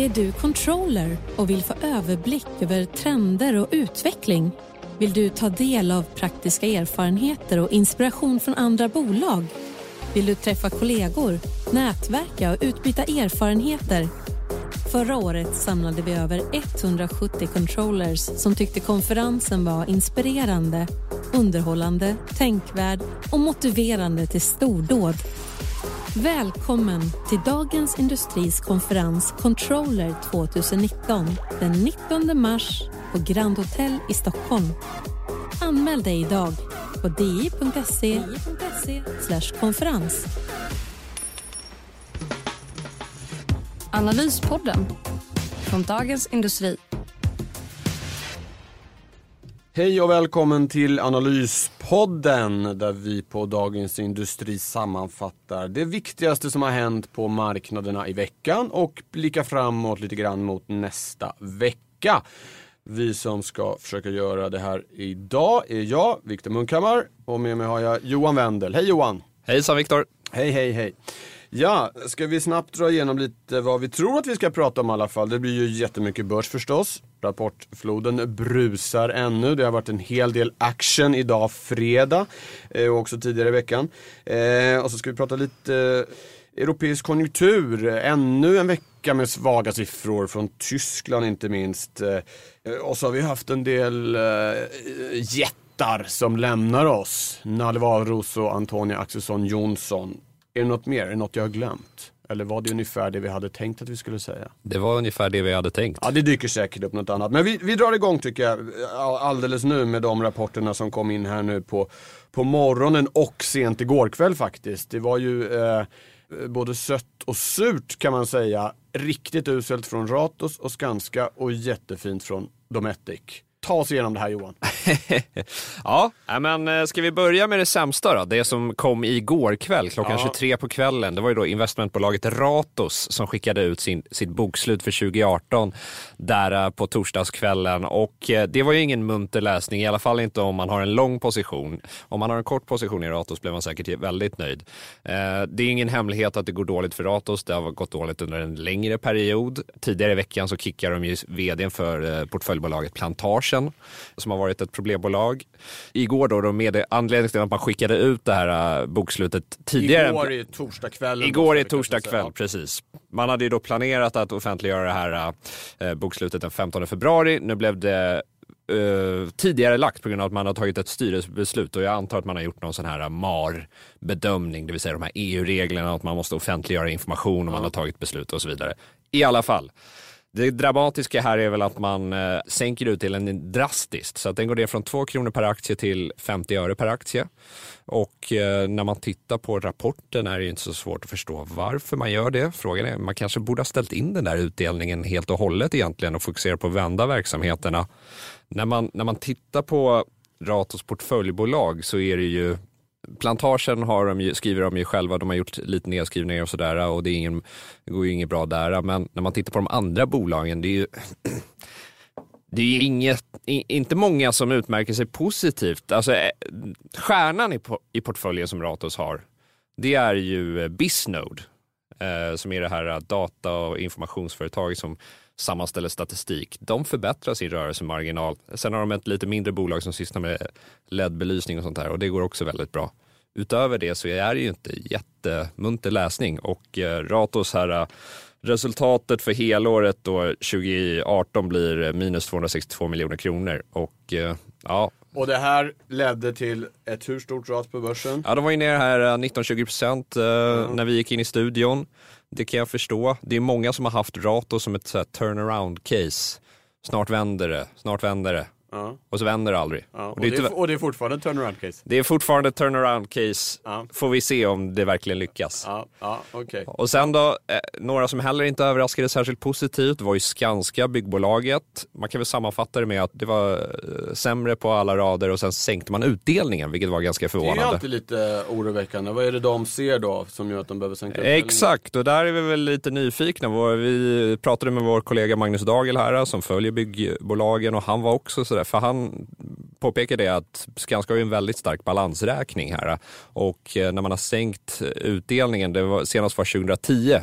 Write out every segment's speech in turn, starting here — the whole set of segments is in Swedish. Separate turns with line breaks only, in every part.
Är du controller och vill få överblick över trender och utveckling? Vill du ta del av praktiska erfarenheter och inspiration från andra bolag? Vill du träffa kollegor, nätverka och utbyta erfarenheter? Förra året samlade vi över 170 controllers som tyckte konferensen var inspirerande, underhållande, tänkvärd och motiverande till stordåd. Välkommen till Dagens Industris konferens Controller 2019 den 19 mars på Grand Hotel i Stockholm. Anmäl dig idag på di.se konferens.
Analyspodden från Dagens Industri.
Hej och välkommen till Analyspodden där vi på Dagens Industri sammanfattar det viktigaste som har hänt på marknaderna i veckan och blickar framåt lite grann mot nästa vecka. Vi som ska försöka göra det här idag är jag, Viktor Munkhammar och med mig har jag Johan Wendel. Hej Johan!
Hejsan Viktor!
Hej hej hej! Ja, ska vi snabbt dra igenom lite vad vi tror att vi ska prata om i alla fall. Det blir ju jättemycket börs förstås. Rapportfloden brusar ännu. Det har varit en hel del action idag fredag eh, och också tidigare i veckan. Eh, och så ska vi prata lite eh, europeisk konjunktur. Ännu en vecka med svaga siffror från Tyskland inte minst. Och så har vi haft en del jättar som lämnar oss. Nalvaros och Antonia Axelsson Jonsson. Är det något mer? Är det något jag har glömt? Eller var det ungefär det vi hade tänkt att vi skulle säga?
Det var ungefär det vi hade tänkt.
Ja, det dyker säkert upp något annat. Men vi, vi drar igång tycker jag alldeles nu med de rapporterna som kom in här nu på, på morgonen och sent igår kväll faktiskt. Det var ju eh, både sött och surt kan man säga. Riktigt uselt från Ratos och Skanska och jättefint från Dometic ta oss igenom det här Johan.
ja, men eh, ska vi börja med det sämsta då? Det som kom igår kväll klockan ja. 23 på kvällen. Det var ju då investmentbolaget Ratos som skickade ut sin, sitt bokslut för 2018 där eh, på torsdagskvällen och eh, det var ju ingen munter läsning, i alla fall inte om man har en lång position. Om man har en kort position i Ratos blir man säkert väldigt nöjd. Det är ingen hemlighet att det går dåligt för Ratos. Det har gått dåligt under en längre period. Tidigare i veckan så kickade de ju vdn för portföljbolaget Plantage Ocean som har varit ett problembolag. Igår då, då med anledning till att man skickade ut det här äh, bokslutet tidigare.
Igår i torsdagskvällen.
Igår i torsdagskväll, precis. Man hade ju då planerat att offentliggöra det här äh, bokslutet den 15 februari. Nu blev det tidigare lagt på grund av att man har tagit ett styrelsebeslut och jag antar att man har gjort någon sån här MAR-bedömning, det vill säga de här EU-reglerna att man måste offentliggöra information och man har tagit beslut och så vidare. I alla fall. Det dramatiska här är väl att man eh, sänker utdelningen drastiskt så att den går ner från 2 kronor per aktie till 50 öre per aktie. Och eh, när man tittar på rapporten är det inte så svårt att förstå varför man gör det. Frågan är, man kanske borde ha ställt in den där utdelningen helt och hållet egentligen och fokusera på att vända verksamheterna. När man, när man tittar på Ratos portföljbolag så är det ju Plantagen har de ju, skriver de ju själva, de har gjort lite nedskrivningar och sådär och det, är ingen, det går ju inget bra där. Men när man tittar på de andra bolagen, det är ju det är inget, inte många som utmärker sig positivt. Alltså, eh, stjärnan i, i portföljen som Ratos har, det är ju eh, Bisnode, eh, som är det här eh, data och informationsföretaget som sammanställer statistik. De förbättrar sin rörelsemarginal. Sen har de ett lite mindre bolag som sysslar med LED-belysning och sånt där och det går också väldigt bra. Utöver det så är det ju inte jättemunter läsning och eh, Ratos här eh, resultatet för helåret då 2018 blir minus 262 miljoner kronor och eh, ja,
och det här ledde till ett hur stort ras på börsen?
Ja, de var ju nere här 19-20 procent eh, mm. när vi gick in i studion. Det kan jag förstå. Det är många som har haft Rato som ett turnaround case. Snart vänder det, snart vänder det.
Ja.
och så vänder det aldrig.
Ja. Och,
Och det är tyvärr-
och det är fortfarande ett turnaround case.
Det är fortfarande ett turnaround case.
Ja.
Får vi se om det verkligen lyckas.
Ja, ja okej.
Och sen då, eh, några som heller inte överraskade särskilt positivt var ju Skanska, byggbolaget. Man kan väl sammanfatta det med att det var eh, sämre på alla rader och sen sänkte man utdelningen, vilket var ganska
Det är ju
förvånande.
alltid lite oroväckande. Vad är det de ser då som gör att de behöver sänka utdelningen?
Exakt, och där är vi väl lite nyfikna. Vi pratade med vår kollega Magnus Dagel här som följer byggbolagen och han var också sådär, för han påpekade att Skanska har ju en väldigt stark balansräkning här och eh, när man har sänkt utdelningen, det var, senast var 2010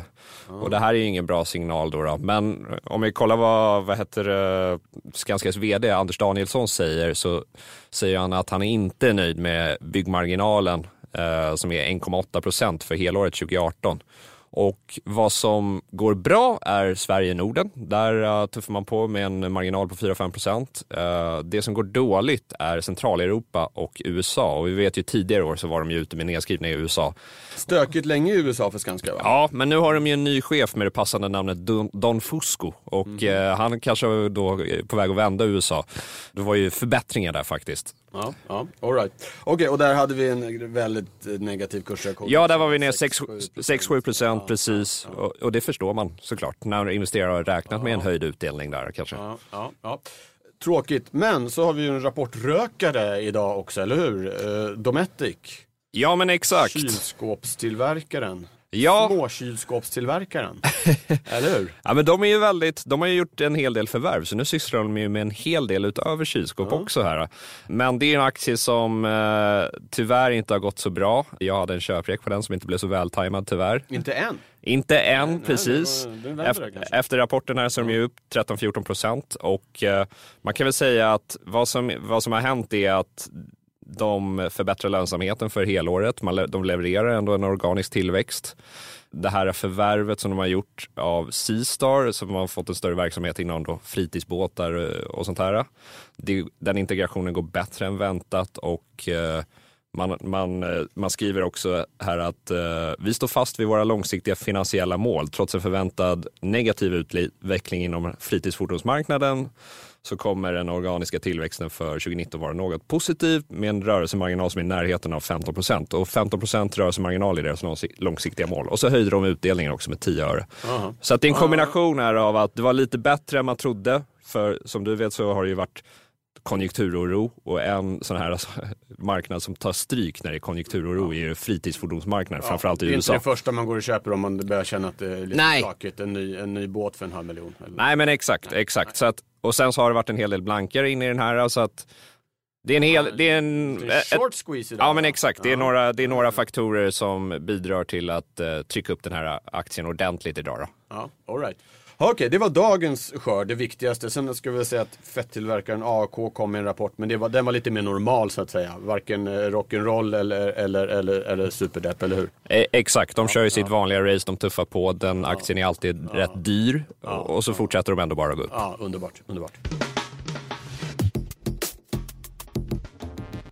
och det här är ju ingen bra signal då, då. men om vi kollar vad, vad heter det, Skanskas vd Anders Danielsson säger så säger han att han är inte nöjd med byggmarginalen eh, som är 1,8 procent för helåret 2018. Och vad som går bra är Sverige-Norden. Där uh, tuffar man på med en marginal på 4-5 procent. Uh, det som går dåligt är Centraleuropa och USA. Och vi vet ju tidigare år så var de ju ute med nedskrivningar i USA.
Stökigt länge i USA för Skanska va?
Ja, men nu har de ju en ny chef med det passande namnet Don, Don Fusco. Och eh, han kanske då är på väg att vända USA. Det var ju förbättringar där faktiskt.
Ja, ja all right. Okej, och där hade vi en väldigt eh, negativ kursreaktion.
Ja, där var vi ner
6-7%.
6-7 procent precis. Och, och det förstår man såklart när investerare har räknat med en höjd utdelning där kanske.
Ja, ja, ja. Tråkigt, men så har vi ju en rapportrökare idag också, eller hur? Eh, Dometic,
Ja, men exakt.
kylskåpstillverkaren.
Ja.
Småkylskåpstillverkaren, eller hur?
Ja, men de är ju väldigt, de har ju gjort en hel del förvärv, så nu sysslar de ju med en hel del utöver kylskåp också här. Men det är en aktie som eh, tyvärr inte har gått så bra. Jag hade en köprek på den som inte blev så vältajmad tyvärr.
Inte än.
Inte än,
nej,
precis.
det var- det
efter,
kanske.
efter rapporten här så är de ju upp 13-14 procent och eh, man kan väl säga att vad som, vad som har hänt är att de förbättrar lönsamheten för helåret. Man, de levererar ändå en organisk tillväxt. Det här förvärvet som de har gjort av Seastar som har fått en större verksamhet inom då fritidsbåtar eh, och sånt här. Den integrationen går bättre än väntat och eh, man, man, eh, man skriver också här att eh, vi står fast vid våra långsiktiga finansiella mål. Trots en förväntad negativ utveckling inom fritidsfordonsmarknaden så kommer den organiska tillväxten för 2019 vara något positiv med en rörelsemarginal som är i närheten av 15 procent. Och 15 procent rörelsemarginal är deras långsi- långsiktiga mål. Och så höjde de utdelningen också med 10 öre.
Aha.
Så att det är en kombination här av att det var lite bättre än man trodde. För som du vet så har det ju varit konjunkturoro och en sån här alltså, marknad som tar stryk när det är konjunkturoro är ju fritidsfordonsmarknaden, framförallt i
det är
USA.
inte det första man går och köper om man börjar känna att det är lite
Nej.
En ny, en ny båt för en halv miljon. Eller?
Nej men exakt, exakt. Så att, och sen så har det varit en hel del blankare inne i den här. Så att det är en hel, det är en...
Det är short squeeze idag.
Ja men exakt, det är,
Ja.
några, det är några faktorer som bidrar till att eh, trycka upp den här aktien ordentligt idag. Då.
Ja, all right. Okej, det var dagens skörd, det viktigaste. Sen ska vi säga att fettillverkaren AAK kom med en rapport, men det var, den var lite mer normal så att säga. Varken eh, rock'n'roll eller, eller, eller, eller superdepp, eller hur?
Eh, exakt, de kör ju sitt vanliga race, de tuffar på. Den aktien är alltid rätt dyr och, och så fortsätter de ändå bara gå upp.
Ja, underbart, underbart.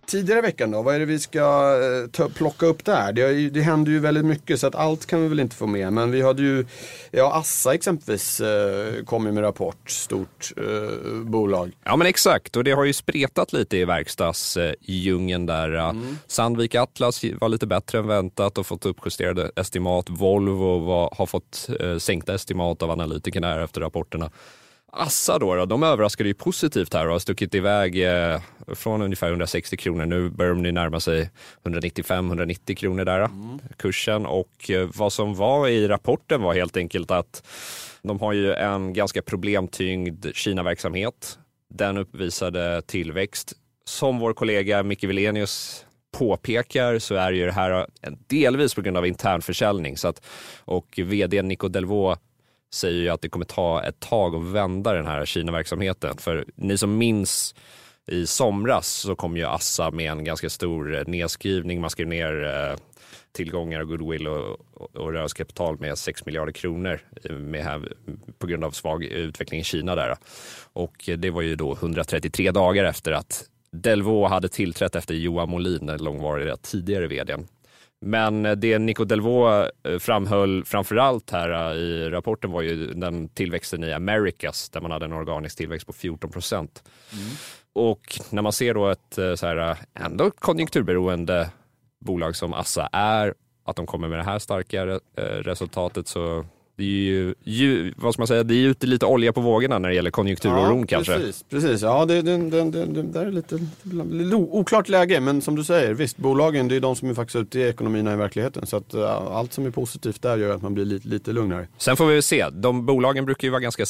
Tidigare i veckan då, vad är det vi ska eh, ta, plocka upp där? Det, det händer ju väldigt mycket så att allt kan vi väl inte få med. Men vi hade ju, ja Assa exempelvis eh, kom ju med rapport, stort eh, bolag.
Ja men exakt, och det har ju spretat lite i verkstadsdjungeln där.
Mm.
Sandvik Atlas var lite bättre än väntat och fått uppjusterade estimat. Volvo var, har fått eh, sänkta estimat av analytikerna efter rapporterna. Assa då, då, de överraskade ju positivt här och har stuckit iväg eh, från ungefär 160 kronor. Nu börjar de närma sig 195-190 kronor där,
Mm.
kursen. Och eh, vad som var i rapporten var helt enkelt att de har ju en ganska problemtyngd Kina-verksamhet. Den uppvisade tillväxt. Som vår kollega Micke Wilenius påpekar så är ju det här delvis på grund av internförsäljning. Så att, och vd Nico Delvaux säger ju att det kommer ta ett tag att vända den här Kina-verksamheten. För ni som minns i somras så kom ju Assa med en ganska stor eh, nedskrivning. Man skrev ner eh, tillgångar och goodwill och, och, rörelsekapital med 6 miljarder kronor med här, på grund av svag utveckling i Kina. Där. Och det var ju då 133 dagar efter att Delvaux hade tillträtt efter Johan Molin, den långvariga tidigare vdn. Men det Nico Delvaux eh, framhöll framförallt här eh, i rapporten var ju den tillväxten i Americas där man hade en organisk tillväxt på 14 procent. Mm. Och när man ser då ett eh, så här, ändå konjunkturberoende bolag som Assa är, att de kommer med det här starka resultatet så det är ju, ju, vad ska man säga, det är ute lite olja på vågorna när det gäller konjunkturoron
ja,
kanske.
Precis, precis. ja det, det, det, det, där är lite, lite oklart läge. Men som du säger, visst, bolagen det är de som är faktiskt ute i ekonomin i verkligheten. Så att uh, allt som är positivt där gör att man blir lite, lite lugnare.
Sen får vi se, de bolagen brukar ju vara ganska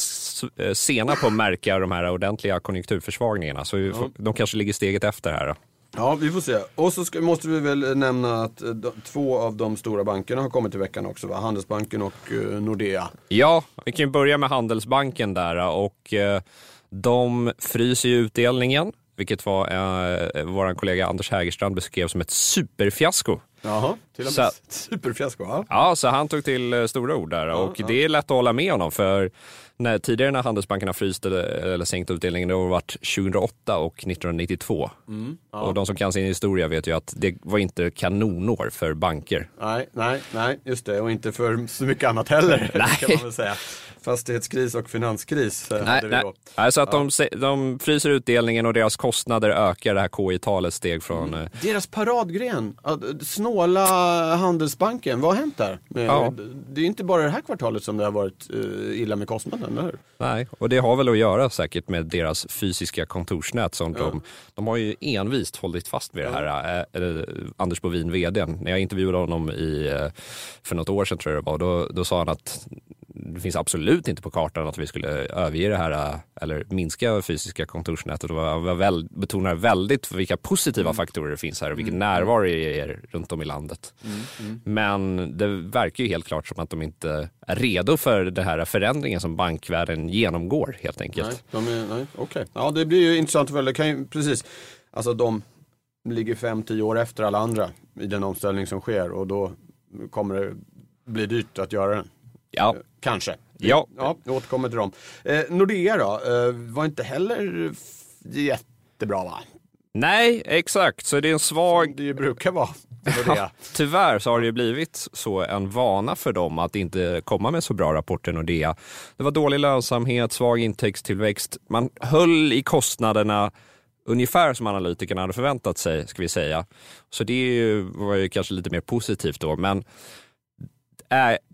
eh, sena på att märka de här ordentliga konjunkturförsvagningarna. Så ja. de kanske ligger steget efter här.
Ja, vi får se. Och så ska, måste vi väl nämna att eh, de, två av de stora bankerna har kommit i veckan också, va? Handelsbanken och uh, Nordea.
Ja, vi kan börja med Handelsbanken där och uh, de fryser ju utdelningen, vilket var uh, vår kollega Anders Hägerstrand beskrev som ett superfiasko.
Jaha, till och med superfiasko. Ja.
ja, så han tog till stora ord där och ja. det är lätt att hålla med honom för när, tidigare när Handelsbanken har fryst eller, eller sänkt utdelningen, det har varit 2008 och 1992. Mm, ja. Och de som kan sin historia vet ju att det var inte kanonår för banker.
Nej, nej, nej, just det. Och inte för så mycket annat heller, nej. kan man väl säga fastighetskris och finanskris.
Eh, nej, nej. nej, så att ja. de, de fryser utdelningen och deras kostnader ökar. Det här KI-talet steg från... Mm.
Deras paradgren, snåla Handelsbanken, vad har hänt där? Ja. Det är inte bara det här kvartalet som det har varit eh, illa med kostnaden, eller hur?
Nej, och det har väl att göra säkert med deras fysiska kontorsnät som ja. de, de har ju envist hållit fast vid det här. Äh, Anders Bovin, vdn, när jag intervjuade honom i, för något år sedan tror jag det var, då, då sa han att det finns absolut inte på kartan att vi skulle överge det här eller minska fysiska kontorsnätet väl, betonar väldigt vilka positiva mm. faktorer det finns här och vilken mm. närvaro det är runt om i landet. Mm. Mm. Men det verkar ju helt klart som att de inte är redo för den här förändringen som bankvärlden genomgår helt enkelt.
Nej, de nej, Okay. Ja, det blir ju intressant att följa. Kan ju, precis, alltså de ligger fem, tio år efter alla andra i den omställning som sker och då kommer det bli dyrt att göra den.
Ja.
Kanske.
Ja.
ja jag återkommer till dem. Eh, Nordea då, eh, var inte heller jättebra va?
Nej, exakt. Så det är en svag... Som
det ju brukar vara.
Ja, tyvärr så har det ju blivit så en vana för dem att inte komma med så bra rapporter Nordea. Det var dålig lönsamhet, svag intäktstillväxt. Man höll i kostnaderna ungefär som analytikerna hade förväntat sig, ska vi säga. Så det var ju kanske lite mer positivt då. Men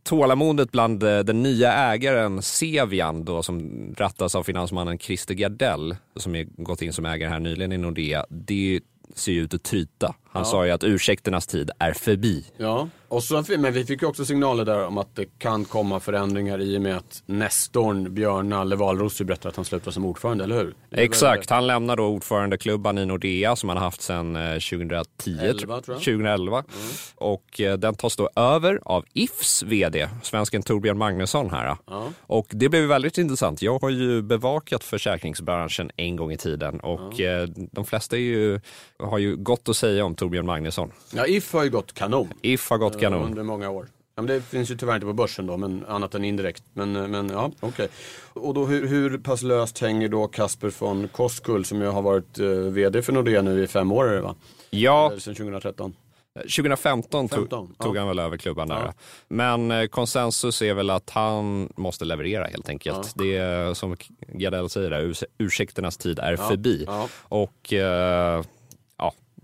tålamodet bland eh, den nya ägaren Sevian då, som rattas av finansmannen Christer Gardell som är gått in som ägare här nyligen i Nordea. Det ser ju ut att tryta. Han ja. sa ju att ursäkternas tid är förbi.
Ja, och så, men vi fick ju också signaler där om att det kan komma förändringar i och med att Nestorn Björn Nalle Wahlroos berättar att han slutar som ordförande, eller hur?
Exakt, han lämnar då ordförandeklubban i Nordea som han har haft sedan 2010, 11, 2011. Mm. Och eh, den tas då över av Ifs VD, svensken Torbjörn Magnusson här. Ja. Och det blev väldigt intressant. Jag har ju bevakat försäkringsbranschen en gång i tiden och ja. Eh, de flesta ju, har ju gott att säga om Torbjörn Magnusson.
Ja, If har ju gått kanon.
If har gått kanon.
Under många år. Ja, men det finns ju tyvärr inte på börsen då, men annat än indirekt. Men, men ja, okej. Okay. Och då hur, hur pass löst hänger då Kasper von Koskull som ju har varit eh, vd för Nordea nu i fem år, det va?
Ja.
Eller sedan 2013.
2015 tog, tog han väl över klubban där. Ja. Men eh, konsensus är väl att han måste leverera helt enkelt. Ja. Det är som Gardell säger, där, ursäkternas tid är förbi. Och eh,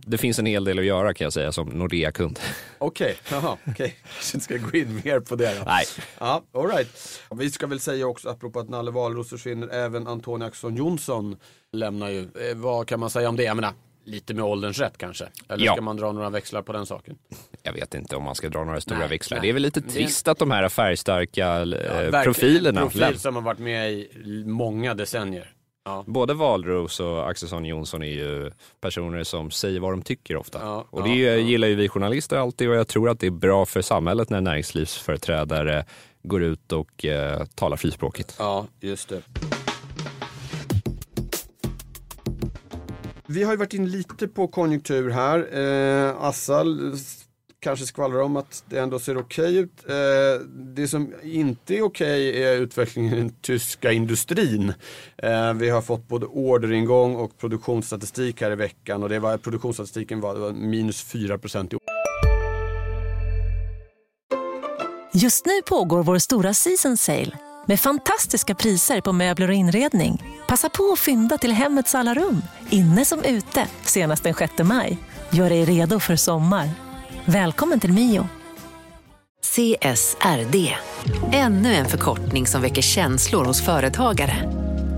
det finns en hel del att göra kan jag säga som Nordea-kund.
Okej, okay, jaha, okej. Okay. Ska gå in mer på det då.
Nej.
Ja, all right. Vi ska väl säga också, apropå att Nalle Wahlroos försvinner, även Antonija Axelsson Jonsson lämnar ju. Eh, vad kan man säga om det? Jag menar, lite med ålderns rätt kanske? Eller ja. ska man dra några växlar på den saken?
Jag vet inte om man ska dra några stora nej, växlar. Nej. Det är väl lite trist att de här färgstarka ja, eh, profilerna.
En profil som har varit med i många decennier.
Ja. Både Valros och Axelsson Jonsson är ju personer som säger vad de tycker ofta. Ja, och det ja, gillar ju vi journalister alltid och jag tror att det är bra för samhället när näringslivsföreträdare går ut och eh, talar frispråkigt.
Ja, just det. Vi har ju varit in lite på konjunktur här. Eh, Assal kanske skvallrar om att det ändå ser okej okay ut. Eh, det som inte är okej okay är utvecklingen i den tyska industrin. Eh, vi har fått både orderingång och produktionsstatistik här i veckan och det var, produktionsstatistiken var, det var minus 4 procent i år.
Just nu pågår vår stora season sale med fantastiska priser på möbler och inredning. Passa på att fynda till hemmets alla rum, inne som ute, senast den 6 maj. Gör dig redo för sommar. Välkommen till Mio.
CSRD, ännu en förkortning som väcker känslor hos företagare.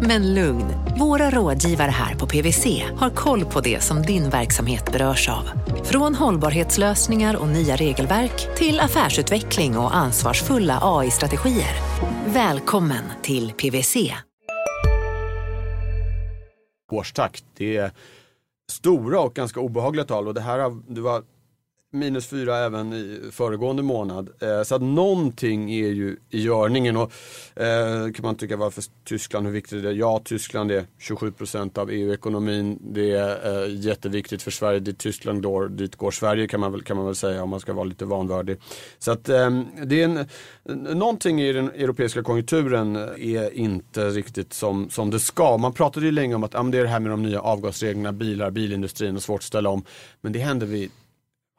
Men lugn, våra rådgivare här på PWC har koll på det som din verksamhet berörs av. Från hållbarhetslösningar och nya regelverk till affärsutveckling och ansvarsfulla AI-strategier. Välkommen till PWC.
årstakt. Det är stora och ganska obehagliga tal och det här det var minus fyra även i föregående månad. Eh, så att någonting är ju i görningen och eh, kan man tycka varför Tyskland, hur viktigt är? Ja, Tyskland är 27 procent av EU-ekonomin. Det är eh, jätteviktigt för Sverige. Dit Tyskland går, dit går Sverige kan man väl, kan man väl säga om man ska vara lite vanvördig. Så att eh, det är en, någonting i den europeiska konjunkturen eh, är inte riktigt som, som det ska. Man pratade ju länge om att ah, men det är det här med de nya avgasreglerna, bilar, bilindustrin och svårt att ställa om. Men det händer vid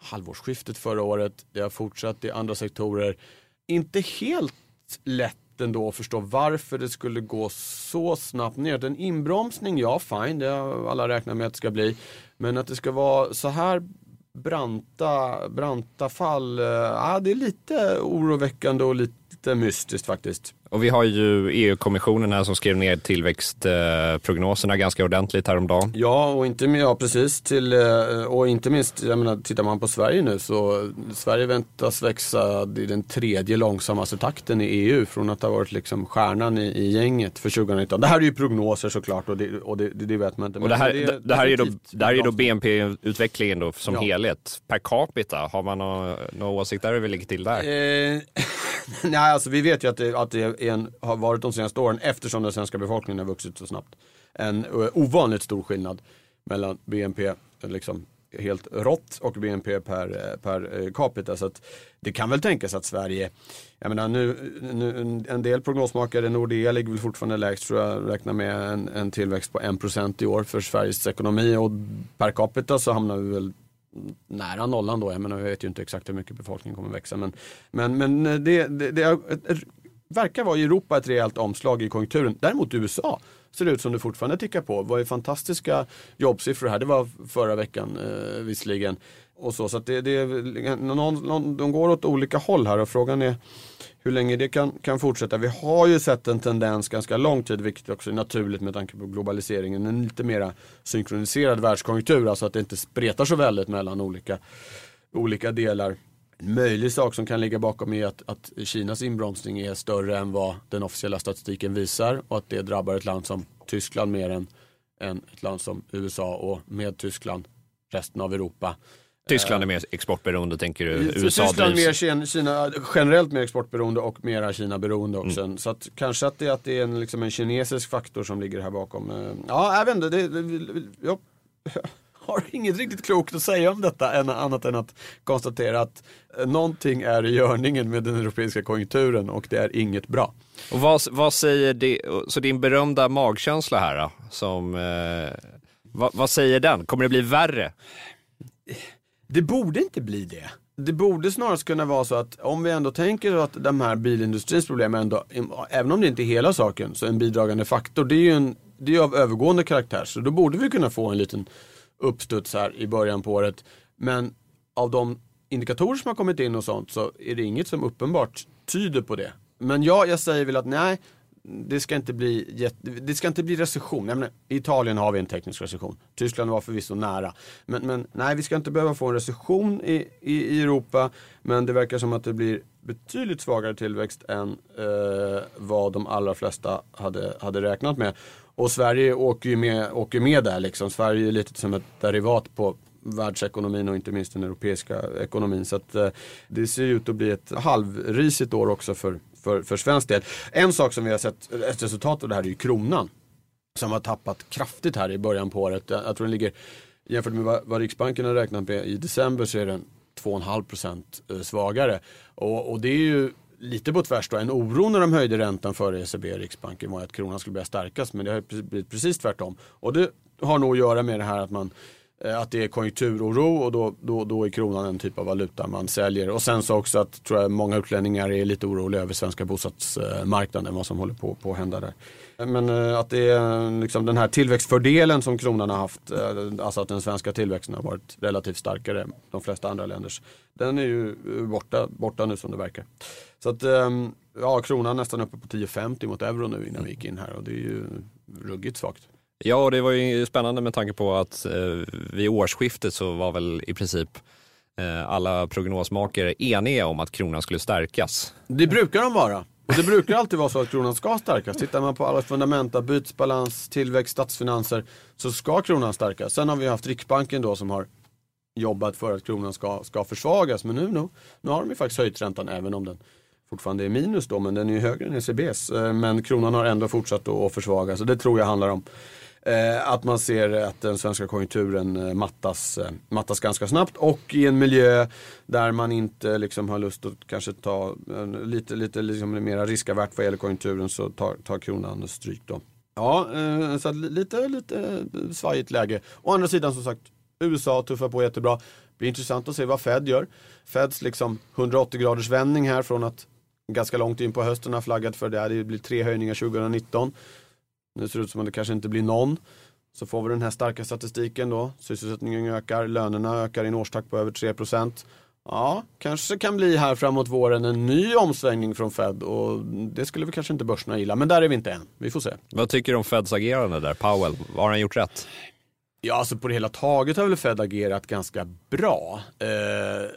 halvårsskiftet förra året. Det har fortsatt i andra sektorer. Inte helt lätt ändå att förstå varför det skulle gå så snabbt ner. En inbromsning, ja fine, det har alla räknat med att det ska bli. Men att det ska vara så här branta, branta fall, eh, ja, det är lite oroväckande och lite mystiskt faktiskt.
Och vi har ju EU-kommissionen här som skrev ner tillväxtprognoserna ganska ordentligt häromdagen.
Ja, och inte, ja, precis till, eh, och inte minst, jag menar, tittar man på Sverige nu så Sverige väntas växa i den tredje långsammaste takten i EU från att ha varit liksom stjärnan i, i gänget för 2019. Det här är ju prognoser såklart och det, och det, det vet man inte.
Och det här, det, det här är då, det här är då. BNP-utvecklingen då som
Ja.
helhet. Per capita, har man någon, någon åsikt där hur vi ligger till där?
Eh, nej, alltså vi vet ju att det, att det en, har varit de senaste åren eftersom den svenska befolkningen har vuxit så snabbt. En eh, ovanligt stor skillnad mellan BNP, eh, liksom helt rått och BNP per, eh, per capita. Så att det kan väl tänkas att Sverige, jag menar nu, nu en- del prognosmakare, Nordea ligger väl fortfarande lägst tror jag, räknar med en, en tillväxt på 1% i år för Sveriges ekonomi och per capita så hamnar vi väl nära nollan då. Jag menar, jag vet ju inte exakt hur mycket befolkningen kommer växa. Men, men, men det, det, det är, ett, verkar vara i Europa ett rejält omslag i konjunkturen. Däremot i USA ser det ut som det fortfarande tickar på. Det var ju fantastiska jobbsiffror här. Det var förra veckan eh, visserligen. Och så, så att det, det, någon, någon, de går åt olika håll här och frågan är hur länge det kan, kan fortsätta. Vi har ju sett en tendens ganska lång tid, vilket också är naturligt med tanke på globaliseringen. En lite mera synkroniserad världskonjunktur, alltså att det inte spretar så väldigt mellan olika, olika delar. En möjlig sak som kan ligga bakom är att, att Kinas inbromsning är större än vad den officiella statistiken visar och att det drabbar ett land som Tyskland mer än, än ett land som USA och med Tyskland resten av Europa.
Tyskland är mer exportberoende tänker du? USA
Tyskland mer
drivs.
Kina, Kina, generellt mer exportberoende och mera Kina-beroende också.
Mm.
Så att, kanske att det, att det är en, liksom en kinesisk faktor som ligger här bakom. Eh, Ja, jag vet inte. Det, det, jag har inget riktigt klokt att säga om detta än, annat än att konstatera att eh, någonting är i görningen med den europeiska konjunkturen och det är inget bra.
Och vad, vad säger det, så din berömda magkänsla här då, som, eh, vad, vad säger den? Kommer det bli värre?
Det borde inte bli det. Det borde snarast kunna vara så att om vi ändå tänker att de här bilindustrins problem ändå, även om det inte är hela saken, så en bidragande faktor, det är ju en, det är av övergående karaktär. Så då borde vi kunna få en liten uppstudsar i början på året. Men av de indikatorer som har kommit in och sånt så är det inget som uppenbart tyder på det. Men ja, jag säger väl att nej, det ska inte bli, jätte, det ska inte bli recession. Menar, I Italien har vi en teknisk recession. Tyskland var förvisso nära. Men, men nej, vi ska inte behöva få en recession i, i, i Europa. Men det verkar som att det blir betydligt svagare tillväxt än eh, vad de allra flesta hade, hade räknat med. Och Sverige åker ju med, åker med där liksom. Sverige är lite som ett derivat på världsekonomin och inte minst den europeiska ekonomin. Så att, eh, det ser ut att bli ett halvrisigt år också för, för, för svensk del. En sak som vi har sett eh, ett resultat av det här är ju kronan. Som har tappat kraftigt här i början på året. Jag, jag tror den ligger, jämfört med vad, vad Riksbanken har räknat med i december så är den 2,5% eh, svagare. Och, och det är ju lite på tvärs då. En oro när de höjde räntan före ECB och Riksbanken var att kronan skulle börja stärkas. Men det har blivit precis tvärtom. Och det har nog att göra med det här att man eh, att det är konjunkturoro och då, då, då är kronan en typ av valuta man säljer. Och sen så också att tror jag, många utlänningar är lite oroliga över svenska bostadsmarknaden, vad som håller på, på att hända där. Men eh, att det är eh, liksom den här tillväxtfördelen som kronan har haft, alltså att den svenska tillväxten har varit relativt starkare än de flesta andra länders. Den är ju borta, borta nu som det verkar. Så att ehm, ja, kronan nästan uppe på 10,50 mot euro nu innan vi gick in här och det är ju ruggigt svagt.
Ja, och det var ju spännande med tanke på att eh, vid årsskiftet så var väl i princip eh, alla prognosmakare eniga om att kronan skulle stärkas.
Det brukar de vara. Och det brukar alltid vara så att kronan ska stärkas. Tittar man på alla fundamenta, bytesbalans, tillväxt, statsfinanser så ska kronan stärkas. Sen har vi haft Riksbanken då som har jobbat för att kronan ska, ska försvagas. Men nu, nu, nu har de ju faktiskt höjt räntan även om den fortfarande är minus då. Men den är ju högre än ECBs. Eh, men kronan har ändå fortsatt att försvagas. och det tror jag handlar om eh, att man ser att den svenska konjunkturen eh, mattas, mattas ganska snabbt och i en miljö där man inte liksom har lust att kanske ta lite, lite liksom mera riskavärt vad gäller konjunkturen så tar, tar kronan stryk då. Ja, så lite, lite svajigt läge. Å andra sidan som sagt, USA tuffar på jättebra. Det blir intressant att se vad Fed gör. Feds liksom 180 graders vändning här från att ganska långt in på hösten har flaggat för det. Det blir tre höjningar 2019. Nu ser det ut som att det kanske inte blir någon. Så får vi den här starka statistiken då. Sysselsättningen ökar, lönerna ökar i en årstakt på över 3% Ja, kanske kan bli här framåt våren en ny omsvängning från Fed och det skulle vi kanske inte börserna gilla, men där är vi inte än. Vi får se.
Vad tycker du om Feds agerande där, Powell? Har han gjort rätt?
Ja, alltså på det hela taget har väl Fed agerat ganska bra eh,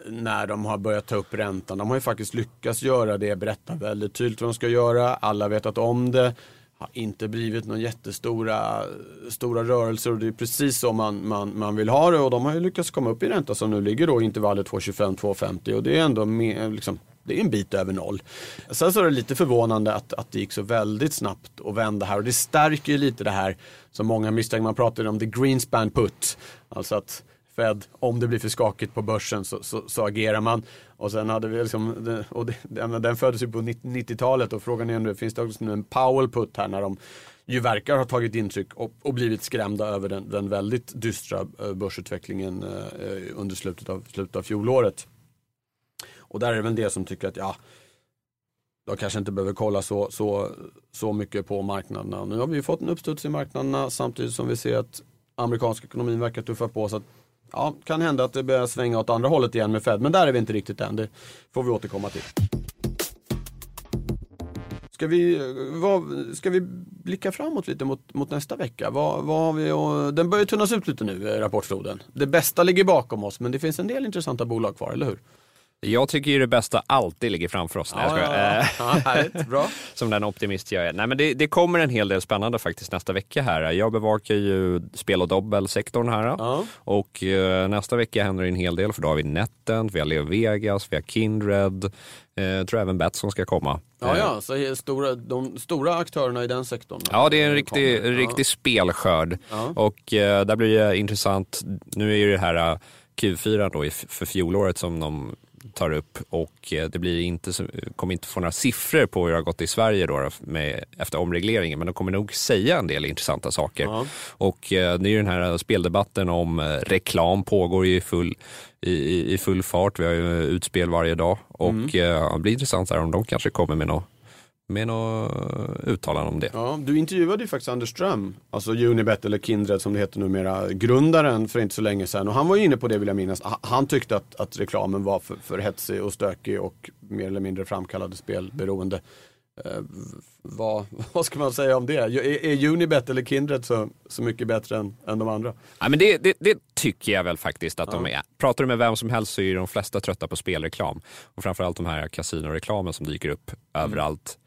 när de har börjat ta upp räntan. De har ju faktiskt lyckats göra det, berätta väldigt tydligt vad de ska göra. Alla vetat om det har inte blivit några jättestora stora rörelser och det är precis så man, man, man vill ha det och de har ju lyckats komma upp i ränta som nu ligger då i intervallet 2,25-2,50 och det är ändå med, liksom, det är en bit över noll. Sen så är det lite förvånande att, att det gick så väldigt snabbt att vända här och det stärker ju lite det här som många misstänker, man pratar om the Greenspan put. Alltså att Fed, om det blir för skakigt på börsen så, så, så agerar man. Och sen hade vi liksom, och det, den föddes ju på 90-talet och frågan är nu, finns det också en Powell put här när de ju verkar ha tagit intryck och, och blivit skrämda över den, den väldigt dystra eh, börsutvecklingen eh, under slutet av, slutet av fjolåret. Och där är det väl det som tycker att ja, de kanske inte behöver kolla så, så, så mycket på marknaderna. Nu har vi fått en uppstuds i marknaderna samtidigt som vi ser att amerikansk ekonomin verkar tuffa på. Så att ja, kan hända att det börjar svänga åt andra hållet igen med Fed. Men där är vi inte riktigt än. Det får vi återkomma till. Ska vi, vad, ska vi blicka framåt lite mot, mot nästa vecka? Vad, vad har vi, och, den börjar tunnas ut lite nu, eh, rapportfloden. Det bästa ligger bakom oss, men det finns en del intressanta bolag kvar, eller hur?
Jag tycker ju det bästa alltid ligger framför oss.
Ja, ja, ja. härligt, bra.
Som den optimist jag är. Nej, men det, det, kommer en hel del spännande faktiskt nästa vecka här. Jag bevakar ju spel och dobbelsektorn här. Och eh, nästa vecka händer det en hel del för då har vi Netent, vi har Leo Vegas, vi har Kindred. Eh, jag tror även Betsson ska komma.
Ja, ja, så stora, de stora aktörerna i den sektorn.
Ja, det är en riktig, ja. riktig spelskörd. Och eh, där blir det intressant. Nu är ju det här eh, Q4 då för fjolåret som de tar upp och eh, det blir inte, kommer inte få några siffror på hur det har gått i Sverige då med, efter omregleringen men de kommer nog säga en del intressanta saker. Ja. Och eh, det är ju den här speldebatten om eh, reklam pågår i full, i, i full fart. Vi har ju utspel varje dag och mm. det blir intressant där om de kanske kommer med något med något uttalande om det.
Ja, du intervjuade ju faktiskt Anders Ström, alltså Unibet eller Kindred som det heter numera, grundaren för inte så länge sedan. Och han var inne på det vill jag minnas. Han tyckte att, att reklamen var för, för hetsig och stökig och mer eller mindre framkallade spelberoende. Eh, vad, vad ska man säga om det? Är, är Unibet eller Kindred så, så mycket bättre än, än de andra?
Ja, men det, det, det tycker jag väl faktiskt att ja. de är. Pratar du med vem som helst så är de flesta trötta på spelreklam. Och framförallt de här kasinoreklamen som dyker upp mm. överallt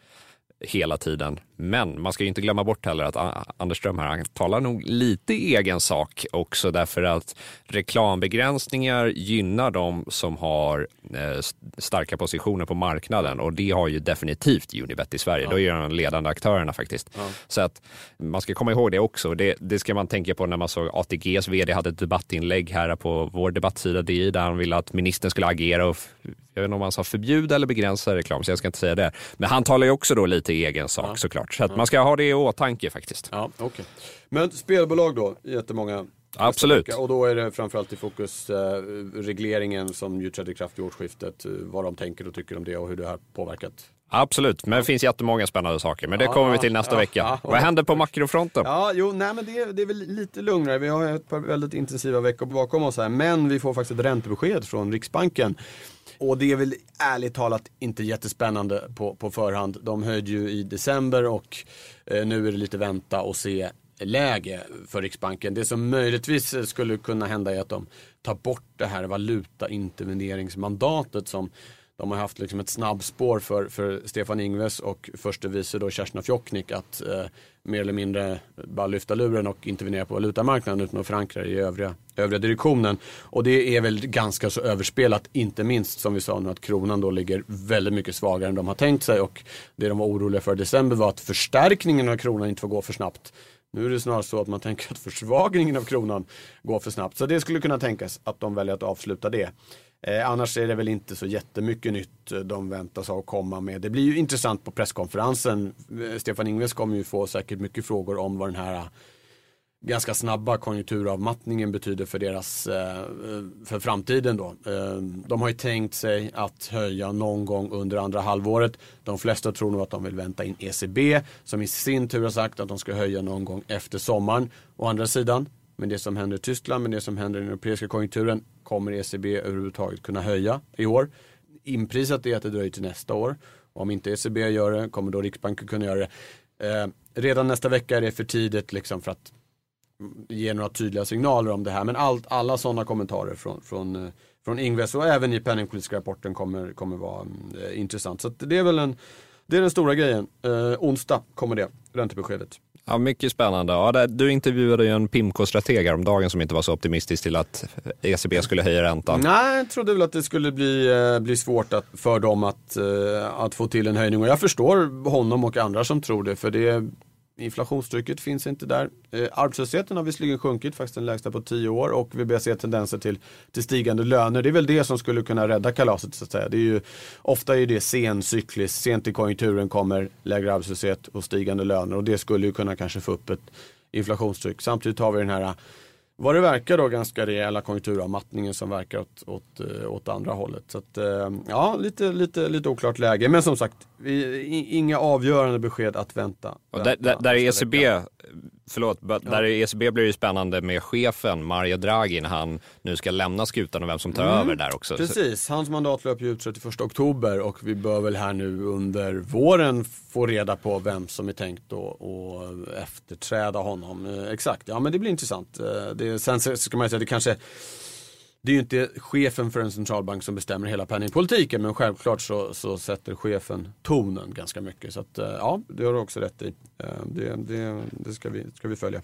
hela tiden. Men man ska inte glömma bort heller att Anders Ström här, han talar nog lite egen sak också därför att reklambegränsningar gynnar de som har eh, starka positioner på marknaden och det har ju definitivt Unibet i Sverige. Ja. Då är de ledande aktörerna faktiskt. Ja. Så att man ska komma ihåg det också. Det, det, ska man tänka på när man såg ATGs vd hade ett debattinlägg här på vår debattsida DI där han ville att ministern skulle agera och jag vet inte om han sa förbjuda eller begränsa reklam, så jag ska inte säga det. Men han talar ju också då lite i egen sak ja. såklart. Så att man ska ha det i åtanke faktiskt.
Ja, okay. Men spelbolag då, jättemånga
Absolut.
Och då är det framförallt i fokus eh, regleringen som ju trädde i kraft vid årsskiftet. eh, Vad de tänker och tycker om det och hur det har påverkat.
Absolut, men det finns jättemånga spännande saker. Men det
Ja,
kommer vi
ja,
till nästa
ja,
vecka.
ja.
Vad händer på makrofronten?
Ja, jo, nej men det, det är väl lite lugnare. Vi har ett par väldigt intensiva veckor bakom oss här. Men vi får faktiskt ett räntebesked från Riksbanken. Och det är väl ärligt talat inte jättespännande på, på förhand. De höjde ju i december och eh, nu är det lite vänta och se läge för Riksbanken. Det som möjligtvis eh, skulle kunna hända är att de tar bort det här valutainterveneringsmandatet som de har haft liksom ett snabbspår för, för Stefan Ingves och förste vice då Kerstin Fjoknik att eh, mer eller mindre bara lyfta luren och intervenera på valutamarknaden utan att förankra det i övriga, övriga direktionen. Och det är väl ganska så överspelat, inte minst som vi sa nu att kronan då ligger väldigt mycket svagare än de har tänkt sig och det de var oroliga för i december var att förstärkningen av kronan inte får gå för snabbt. Nu är det snarare så att man tänker att försvagningen av kronan går för snabbt. Så det skulle kunna tänkas att de väljer att avsluta det. Eh, annars är det väl inte så jättemycket nytt eh, de väntas ha att komma med. Det blir ju intressant på presskonferensen. Eh, Stefan Ingves kommer ju få säkert mycket frågor om vad den här eh, ganska snabba konjunkturavmattningen betyder för deras, för framtiden då. De har ju tänkt sig att höja någon gång under andra halvåret. De flesta tror nog att de vill vänta in ECB som i sin tur har sagt att de ska höja någon gång efter sommaren. Å andra sidan, med det som händer i Tyskland, med det som händer i den europeiska konjunkturen, kommer ECB överhuvudtaget kunna höja i år. Inprisat är att det dröjer till nästa år. Och om inte ECB gör det, kommer då Riksbanken kunna göra det. Eh, redan nästa vecka är det för tidigt liksom för att ge några tydliga signaler om det här. Men allt, alla sådana kommentarer från, från, eh, från Ingves och även i penningpolitiska rapporten kommer, kommer vara eh, intressant. Så att det är väl en, det är den stora grejen. Eh, onsdag kommer det, räntebeskedet.
Ja, mycket spännande. Ja, det, du intervjuade ju en Pimco-strateg om dagen som inte var så optimistisk till att ECB skulle höja räntan.
Nej, jag trodde väl att det skulle bli, eh, bli svårt att, för dem att, eh, att få till en höjning. Och jag förstår honom och andra som tror det. För det inflationstrycket finns inte där. Eh, arbetslösheten har visserligen sjunkit, faktiskt den lägsta på tio år. Och vi börjar se tendenser till, till stigande löner. Det är väl det som skulle kunna rädda kalaset så att säga. Det är ju, ofta är det sencykliskt, sent i konjunkturen kommer lägre arbetslöshet och stigande löner. Och det skulle ju kunna kanske få upp ett inflationstryck. Samtidigt har vi den här vad det verkar då ganska rejäla konjunkturavmattningen som verkar åt, åt, eh, åt andra hållet. Så att, eh, ja, lite, lite, lite oklart läge. Men som sagt, inga avgörande besked att vänta.
Och där, där, där är
nästa
ECB,
vecka.
Förlåt, ba- där är ECB blir det ju spännande med chefen Mario Draghi när han nu ska lämna skutan och vem som tar över där också. Så-
Precis, hans mandat löper ju ut 31 oktober och vi bör väl här nu under våren få reda på vem som är tänkt att att efterträda honom. Eh, Exakt, ja men det blir intressant. Eh, Det, sen ska man säga, det kanske det är ju inte chefen för en centralbank som bestämmer hela penningpolitiken men självklart så, så sätter chefen tonen ganska mycket. Så att, eh, ja, det har du också rätt i. Eh, Det, det, det ska, vi, ska vi följa.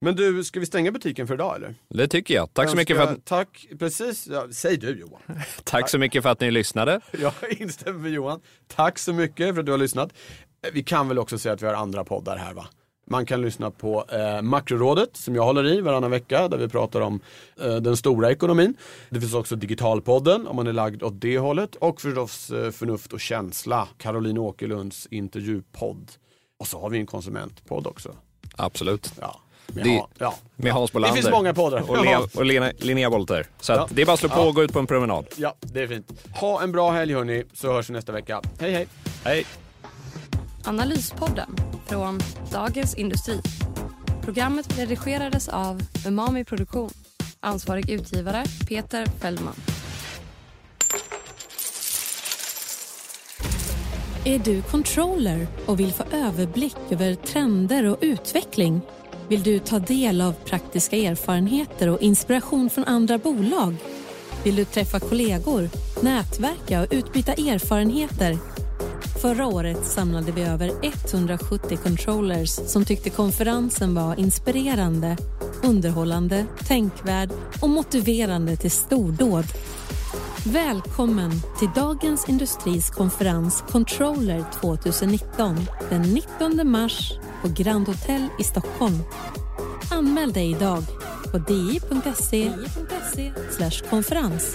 Men du, ska vi stänga butiken för idag eller?
Det tycker jag. Tack så, mycket för att,
Tack, precis. Ja, säg du Johan.
tack så mycket för att ni lyssnade.
Jag instämmer med Johan. Tack så mycket för att du har lyssnat. Eh, Vi kan väl också säga att vi har andra poddar här va? Man kan lyssna på eh, Makrorådet som jag håller i varannan vecka där vi pratar om eh, den stora ekonomin. Det finns också Digitalpodden om man är lagd åt det hållet och förstås eh, Förnuft och känsla, Caroline Åkerlunds intervjupodd. Och så har vi en konsumentpodd också.
Absolut.
Ja, med,
Det-
ha, ja.
Med Hans
Det
Bolander.
finns många poddar.
Och, Lea, och Lena, Linnea Bolter. Så
Ja.
det är bara att slå på
Ja.
och gå ut på en promenad.
ja, det är fint. Ha en bra helg hörni, så hörs vi nästa vecka. Hej hej!
Hej!
Analyspodden från Dagens Industri. Programmet redigerades av Umami Produktion. Ansvarig utgivare Peter Fellman.
Är du controller och vill få överblick över trender och utveckling? Vill du ta del av praktiska erfarenheter och inspiration från andra bolag? Vill du träffa kollegor, nätverka och utbyta erfarenheter? Förra året samlade vi över 170 controllers som tyckte konferensen var inspirerande, underhållande, tänkvärd och motiverande till stordåd. Välkommen till Dagens Industris konferens Controller 2019 den 19 mars på Grand Hotel i Stockholm. Anmäl dig idag på di.se konferens.